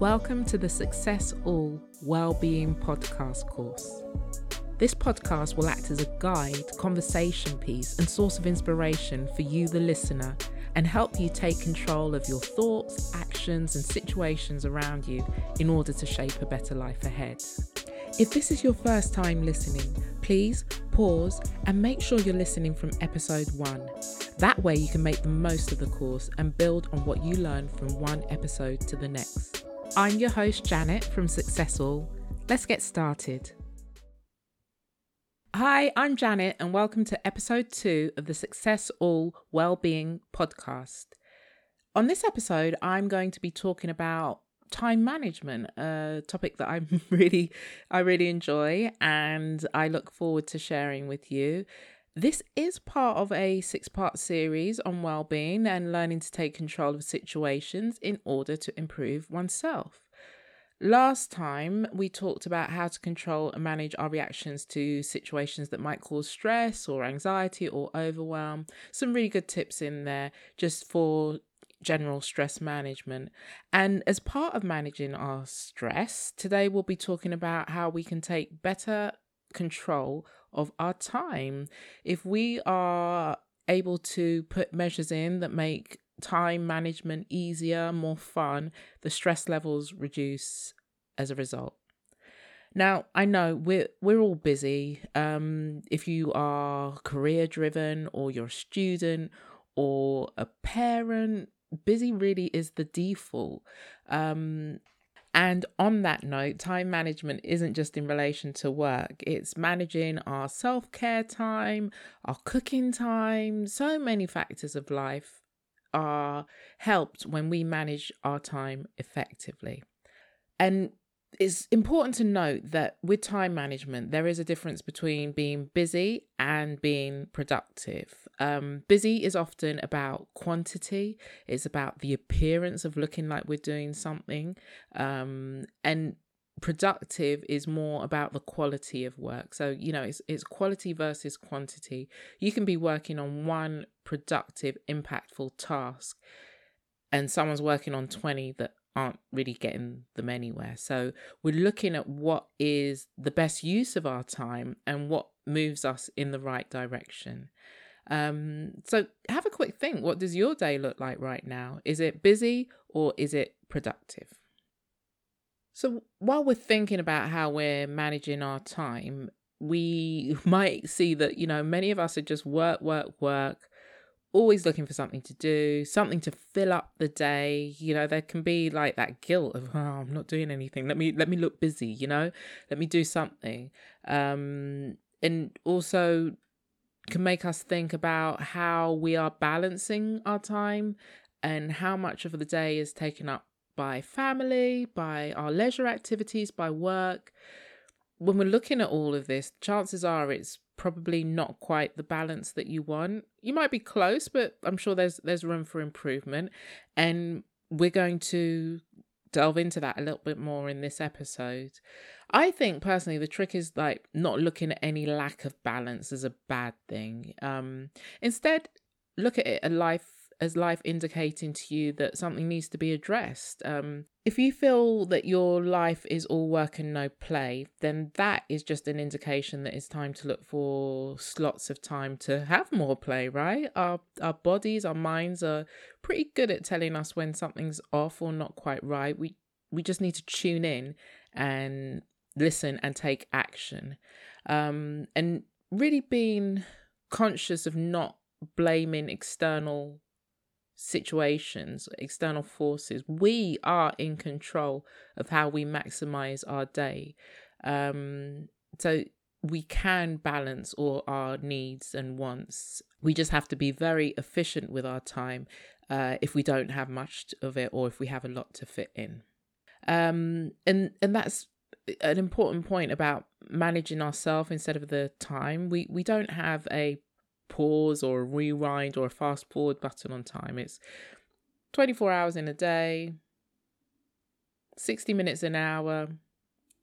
Welcome to the Success All Wellbeing Podcast course. This podcast will act as a guide, conversation piece, and source of inspiration for you, the listener, and help you take control of your thoughts, actions, and situations around you in order to shape a better life ahead. If this is your first time listening, please pause and make sure you're listening from episode one. That way, you can make the most of the course and build on what you learn from one episode to the next. I'm your host, Janet from Success All. Let's get started. Hi, I'm Janet, and welcome to episode two of the Success All Wellbeing podcast. On this episode, I'm going to be talking about time management, a topic that I'm really, I really enjoy, and I look forward to sharing with you. This is part of a six part series on well-being and learning to take control of situations in order to improve oneself. Last time, we talked about how to control and manage our reactions to situations that might cause stress or anxiety or overwhelm. Some really good tips in there just for general stress management. And as part of managing our stress, today we'll be talking about how we can take better control of our time. If we are able to put measures in that make time management easier, more fun, the stress levels reduce as a result. Now, I know we're we're all busy. Um, if you are career driven or you're a student or a parent busy really is the default. Um, and on that note, time management isn't just in relation to work, it's managing our self care time, our cooking time. So many factors of life are helped when we manage our time effectively. And it's important to note that with time management, there is a difference between being busy and being productive. Um, busy is often about quantity, it's about the appearance of looking like we're doing something. Um, and productive is more about the quality of work. So, you know, it's, it's quality versus quantity. You can be working on one productive, impactful task, and someone's working on 20 that aren't really getting them anywhere. So we're looking at what is the best use of our time and what moves us in the right direction. Um, so have a quick think. What does your day look like right now? Is it busy or is it productive? So while we're thinking about how we're managing our time, we might see that, you know, many of us are just work, work, work always looking for something to do, something to fill up the day. You know, there can be like that guilt of, oh, I'm not doing anything. Let me let me look busy, you know? Let me do something. Um and also can make us think about how we are balancing our time and how much of the day is taken up by family, by our leisure activities, by work. When we're looking at all of this, chances are it's probably not quite the balance that you want. You might be close, but I'm sure there's there's room for improvement and we're going to delve into that a little bit more in this episode. I think personally the trick is like not looking at any lack of balance as a bad thing. Um instead look at it a life as life indicating to you that something needs to be addressed. Um, if you feel that your life is all work and no play, then that is just an indication that it's time to look for slots of time to have more play, right? Our our bodies, our minds are pretty good at telling us when something's off or not quite right. We we just need to tune in and listen and take action. Um, and really being conscious of not blaming external situations, external forces. We are in control of how we maximize our day. Um, so we can balance all our needs and wants. We just have to be very efficient with our time uh, if we don't have much of it or if we have a lot to fit in. Um, and and that's an important point about managing ourselves instead of the time. We we don't have a pause or rewind or a fast forward button on time. It's 24 hours in a day, 60 minutes an hour,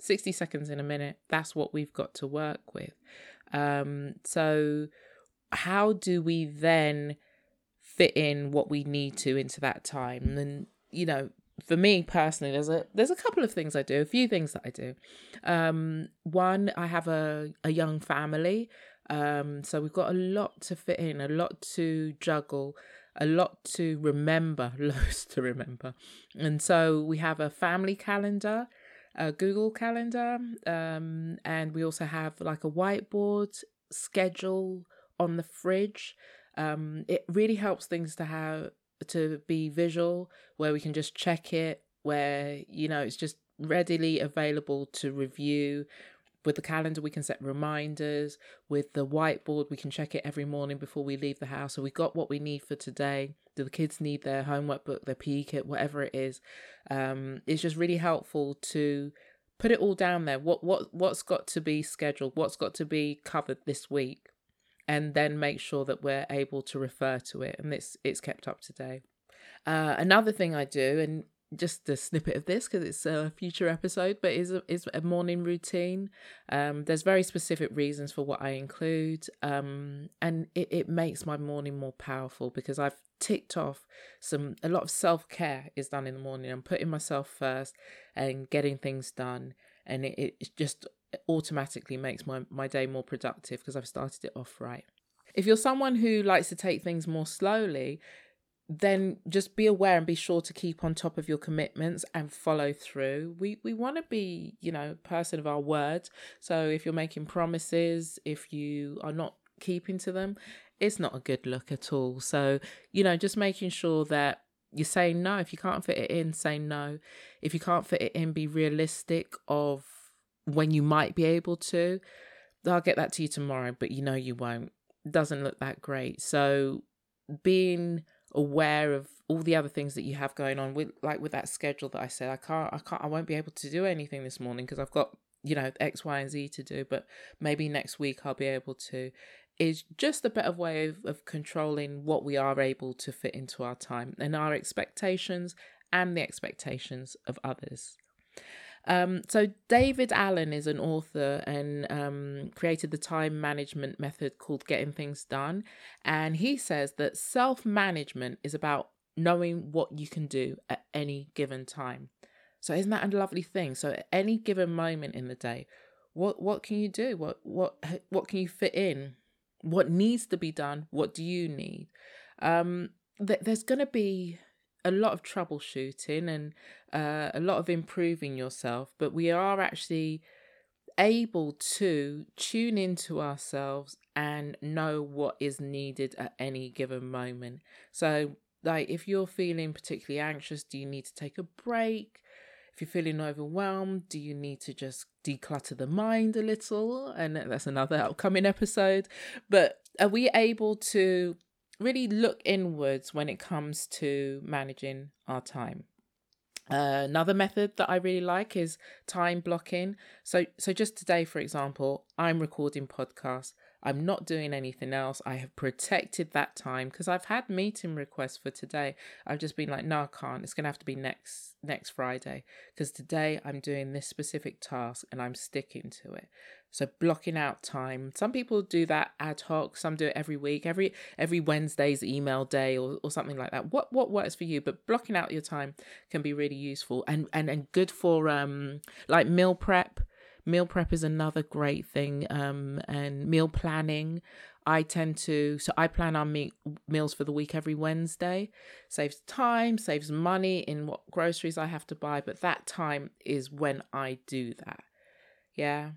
60 seconds in a minute. That's what we've got to work with. Um, so, how do we then fit in what we need to into that time? And, you know, for me personally, there's a there's a couple of things I do, a few things that I do. Um, one, I have a a young family, um, so we've got a lot to fit in, a lot to juggle, a lot to remember, loads to remember, and so we have a family calendar, a Google calendar, um, and we also have like a whiteboard schedule on the fridge. Um, it really helps things to have to be visual where we can just check it where you know it's just readily available to review with the calendar we can set reminders. With the whiteboard we can check it every morning before we leave the house. So we got what we need for today. Do the kids need their homework book their pe kit whatever it is? Um, it's just really helpful to put it all down there. What what what's got to be scheduled? What's got to be covered this week? And then make sure that we're able to refer to it and it's it's kept up to date. Uh, another thing I do, and just a snippet of this because it's a future episode, but is a, is a morning routine. Um, there's very specific reasons for what I include, um, and it, it makes my morning more powerful because I've ticked off some a lot of self care is done in the morning. I'm putting myself first and getting things done, and it, it just automatically makes my, my day more productive because I've started it off right. If you're someone who likes to take things more slowly, then just be aware and be sure to keep on top of your commitments and follow through. We we want to be, you know, person of our word. So if you're making promises, if you are not keeping to them, it's not a good look at all. So, you know, just making sure that you're saying no. If you can't fit it in, say no. If you can't fit it in, be realistic of when you might be able to. I'll get that to you tomorrow, but you know you won't. Doesn't look that great. So being aware of all the other things that you have going on with like with that schedule that I said I can't I can't I won't be able to do anything this morning because I've got you know X Y and Z to do but maybe next week I'll be able to is just a better way of, of controlling what we are able to fit into our time and our expectations and the expectations of others. Um, so David Allen is an author and um, created the time management method called Getting Things Done, and he says that self management is about knowing what you can do at any given time. So isn't that a lovely thing? So at any given moment in the day, what what can you do? What what what can you fit in? What needs to be done? What do you need? Um, th- there's going to be a lot of troubleshooting and uh, a lot of improving yourself, but we are actually able to tune into ourselves and know what is needed at any given moment. So, like, if you're feeling particularly anxious, do you need to take a break? If you're feeling overwhelmed, do you need to just declutter the mind a little? And that's another upcoming episode. But are we able to really look inwards when it comes to managing our time. Uh, another method that I really like is time blocking. So, so just today, for example, I'm recording podcasts. I'm not doing anything else. I have protected that time because I've had meeting requests for today. I've just been like, no, I can't. It's gonna have to be next next Friday because today I'm doing this specific task and I'm sticking to it. So blocking out time. Some people do that ad hoc. Some do it every week. Every every Wednesday's email day or, or something like that. What what works for you? But blocking out your time can be really useful and and and good for um like meal prep meal prep is another great thing um, and meal planning. I tend to so i plan our meat meals for the week every wednesday. Saves time saves money in what groceries i have to buy but that time is when i do that. Yeah.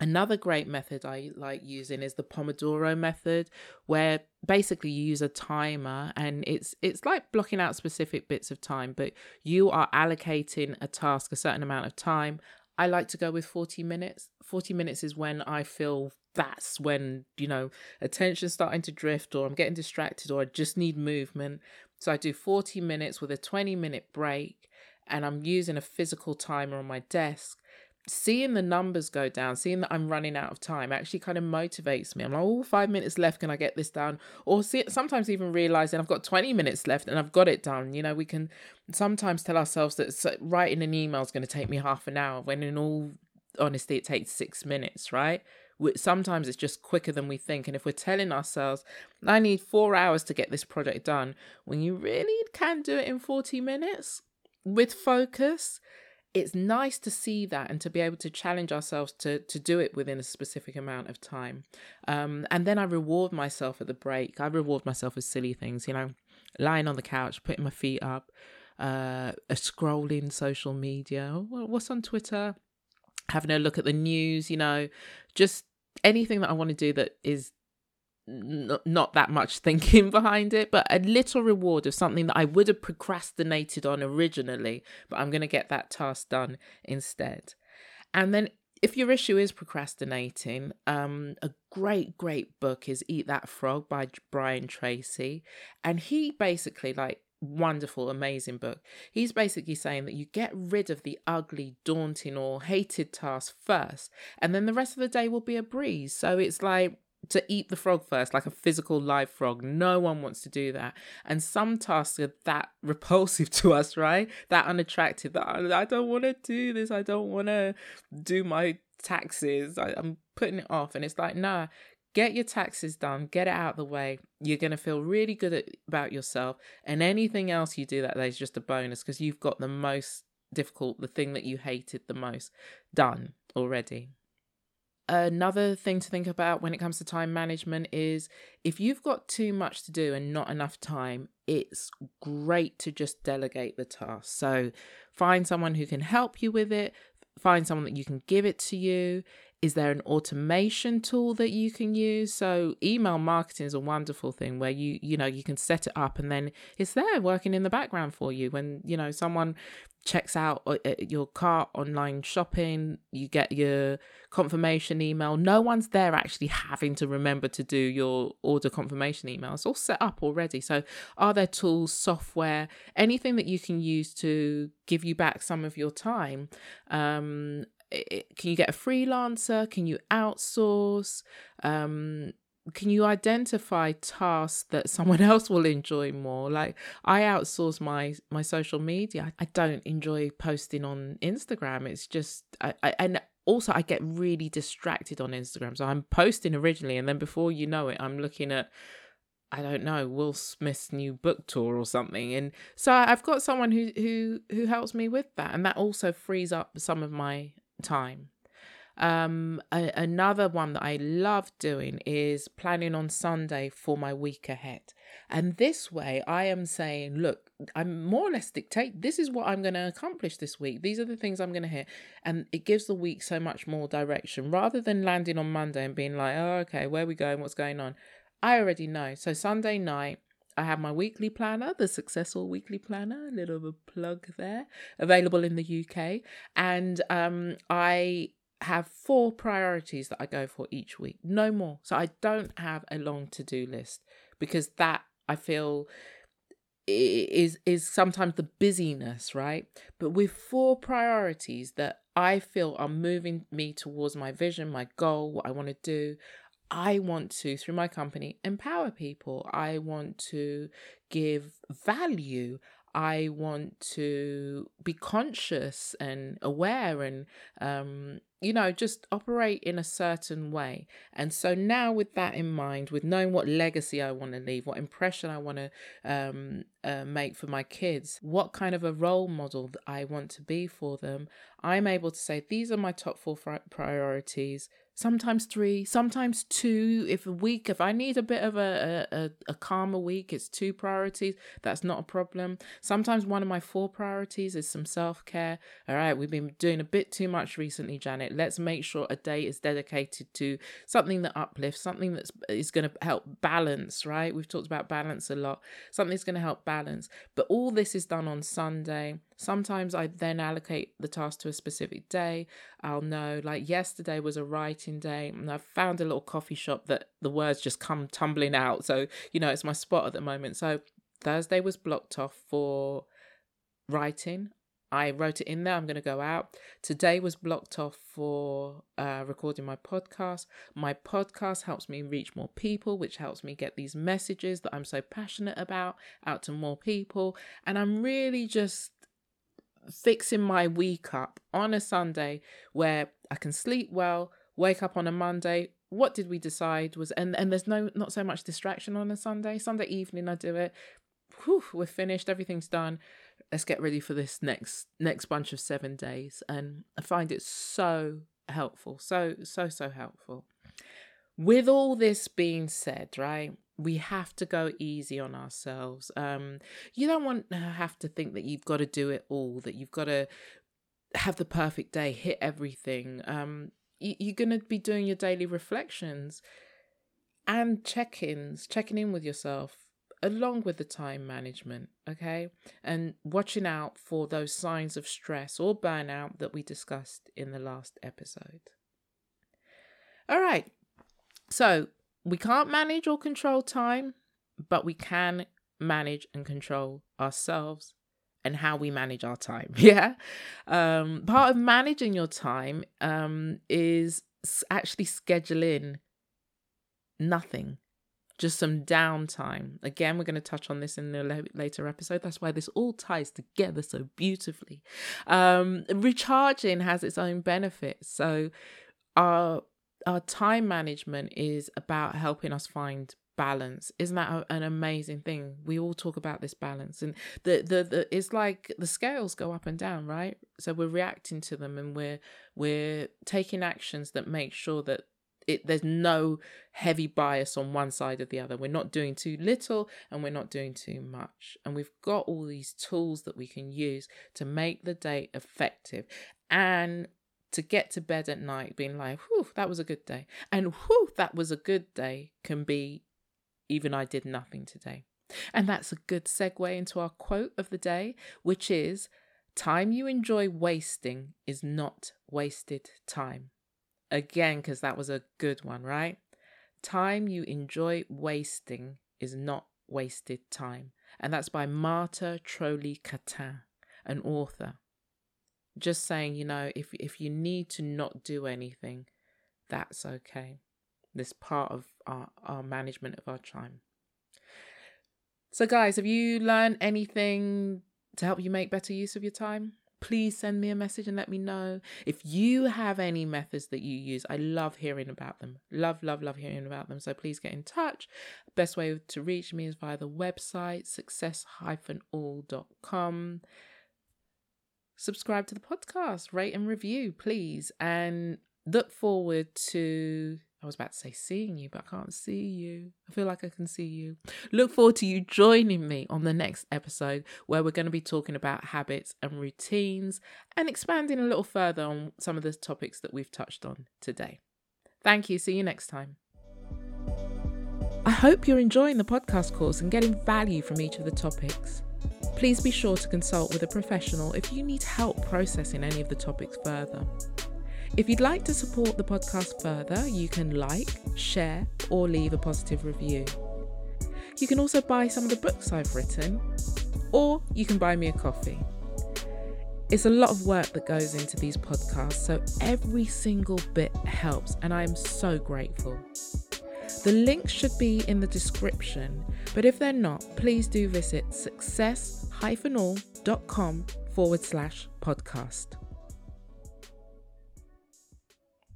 Another great method I like using is the Pomodoro method where basically you use a timer and it's it's like blocking out specific bits of time but you are allocating a task a certain amount of time I like to go with 40 minutes. 40 minutes is when I feel that's when, you know, attention's starting to drift or I'm getting distracted or I just need movement. So I do 40 minutes with a 20 minute break and I'm using a physical timer on my desk seeing the numbers go down, seeing that I'm running out of time actually kind of motivates me. I'm like, oh, five minutes left. Can I get this done? Or see, sometimes even realizing I've got 20 minutes left and I've got it done. You know, we can sometimes tell ourselves that writing an email is going to take me half an hour when in all honesty, it takes six minutes, right? Sometimes it's just quicker than we think. And if we're telling ourselves, I need four hours to get this project done, when you really can do it in 40 minutes, with focus, it's nice to see that and to be able to challenge ourselves to to do it within a specific amount of time. Um, and then I reward myself at the break. I reward myself with silly things, you know, lying on the couch, putting my feet up, uh, scrolling social media. What's on Twitter? Having a look at the news, you know, just anything that I want to do that is not that much thinking behind it, but a little reward of something that I would have procrastinated on originally, but I'm going to get that task done instead. And then if your issue is procrastinating, um, a great, great book is Eat That Frog by Brian Tracy. And he basically, like, wonderful, amazing book. He's basically saying that you get rid of the ugly, daunting, or hated task first, and then the rest of the day will be a breeze. So it's like, to eat the frog first, like a physical live frog. No one wants to do that. And some tasks are that repulsive to us, right? That unattractive, that I don't want to do this. I don't want to do my taxes. I, am putting it off. And it's like, nah, get your taxes done, get it out of the way. You're going to feel really good at, about yourself. And anything else you do that day is just a bonus because you've got the most difficult, the thing that you hated the most done already. Another thing to think about when it comes to time management is if you've got too much to do and not enough time, it's great to just delegate the task. So find someone who can help you with it, find someone that you can give it to you. Is there an automation tool that you can use? So email marketing is a wonderful thing where you you know you can set it up and then it's there working in the background for you. When you know someone checks out uh, uh, your cart online shopping, you get your confirmation email. No one's there actually having to remember to do your order confirmation email. It's all set up already. So, are there tools, software, anything that you can use to give you back some of your time? Um, can you get a freelancer? Can you outsource? Um, can you identify tasks that someone else will enjoy more? Like i outsource my my social media. I don't enjoy posting on instagram. It's just I, I and also i get really distracted on instagram. So i'm posting originally and then before you know it i'm looking at I don't know Will Smith's new book tour or something, and so I've got someone who who who helps me with that, and that also frees up some of my time. Um, a- another one that I love doing is planning on Sunday for my week ahead. And this way, I am saying, look, I'm more or less dictate. This is what I'm going to accomplish this week. These are the things I'm going to hit, and it gives the week so much more direction rather than landing on Monday and being like, oh, okay, where we going? What's going on? I already know. So Sunday night, I have my weekly planner, the Success All Weekly Planner, a little of plug there, available in the UK. And um, I have four priorities that I go for each week, no more. So I don't have a long to do list because that I feel is is sometimes the busyness, right? But with four priorities that I feel are moving me towards my vision, my goal, what I want to do, I want to, through my company, empower people. I want to give value. I want to be conscious and aware and, um, you know, just operate in a certain way. And so now, with that in mind, with knowing what legacy I want to leave, what impression I want to um, uh, make for my kids, what kind of a role model I want to be for them, I'm able to say, these are my top four priorities sometimes three, sometimes two. If a week, if I need a bit of a, a, a calmer week, it's two priorities. That's not a problem. Sometimes one of my four priorities is some self care. All right, we've been doing a bit too much recently, Janet. Let's make sure a day is dedicated to something that uplifts, something that's is going to help balance. Right, we've talked about balance a lot. Something's going to help balance. But all this is done on Sunday. Sometimes I then allocate the task to a specific day. I'll know, like yesterday was a writing day, and I found a little coffee shop that the words just come tumbling out. So, you know, it's my spot at the moment. So, Thursday was blocked off for writing. I wrote it in there. I'm going to go out. Today was blocked off for uh, recording my podcast. My podcast helps me reach more people, which helps me get these messages that I'm so passionate about out to more people. And I'm really just fixing my week up on a Sunday where I can sleep well, wake up on a Monday. What did we decide was and and there's no not so much distraction on a Sunday. Sunday evening I do it. Whew, we're finished, everything's done. let's get ready for this next next bunch of seven days and i find it so helpful so so so helpful with all this being said right we have to go easy on ourselves um you don't want to have to think that you've got to do it all that you've got to have the perfect day hit everything um you, you're going to be doing your daily reflections and check-ins checking in with yourself along with the time management, okay? And watching out for those signs of stress or burnout that we discussed in the last episode. All right, so we can't manage or control time, but we can manage and control ourselves and how we manage our time. Yeah. Um, part of managing your time um, is actually scheduling nothing just some downtime. Again, we're going to touch on this in the later episode. That's why this all ties together so beautifully. Um, recharging has its own benefits. So, our our time management is about helping us find balance isn't that an amazing thing we all talk about this balance and the, the the it's like the scales go up and down right so we're reacting to them and we're we're taking actions that make sure that it there's no heavy bias on one side or the other. We're not doing too little and we're not doing too much. And we've got all these tools that we can use to make the day effective and to get to bed at night being like, whew, that was a good day. And whew, that was a good day can be even I did nothing today. And that's a good segue into our quote of the day, which is time you enjoy wasting is not wasted time. Again, because that was a good one, right? Time you enjoy wasting is not wasted time. And that's by Marthe Troly-Curtin, an author. Just saying, you know, if if you need to not do anything, that's okay. This part of our, our management of our time. So, guys, have you learned anything to help you make better use of your time? please send me a message and let me know. If you have any methods that you use, I love hearing about them. Love, love, love hearing about them. So please get in touch. Best way to reach me is via the website success-all.com. Subscribe to the podcast, rate and review, please. And look forward to I was about to say seeing you, but I can't see you. I feel like I can see you. Look forward to you joining me on the next episode where we're going to be talking about habits and routines and expanding a little further on some of the topics that we've touched on today. Thank you. See you next time. I hope you're enjoying the podcast course and getting value from each of the topics. Please be sure to consult with a professional if you need help processing any of the topics further. If you'd like to support the podcast further, you can like, share, or leave a positive review. You can also buy some of the books I've written, or you can buy me a coffee. It's a lot of work that goes into these podcasts, so every single bit helps, and I'm so grateful. The links should be in the description, but if they're not, please do visit success-all.com forward slash podcast.